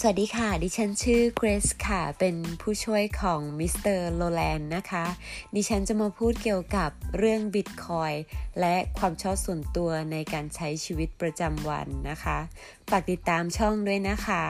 สวัสดีค่ะ ดิฉันชื่อเกรซค่ะ เป็นผู้ช่วยของมิสเตอร์โลแลนนะคะ ดิฉันจะมาพูดเกี่ยวกับเรื่องบิตคอยและความชอบส่วนตัวในการใช้ชีวิตประจำวันนะคะ ฝากติดตามช่องด้วยนะคะ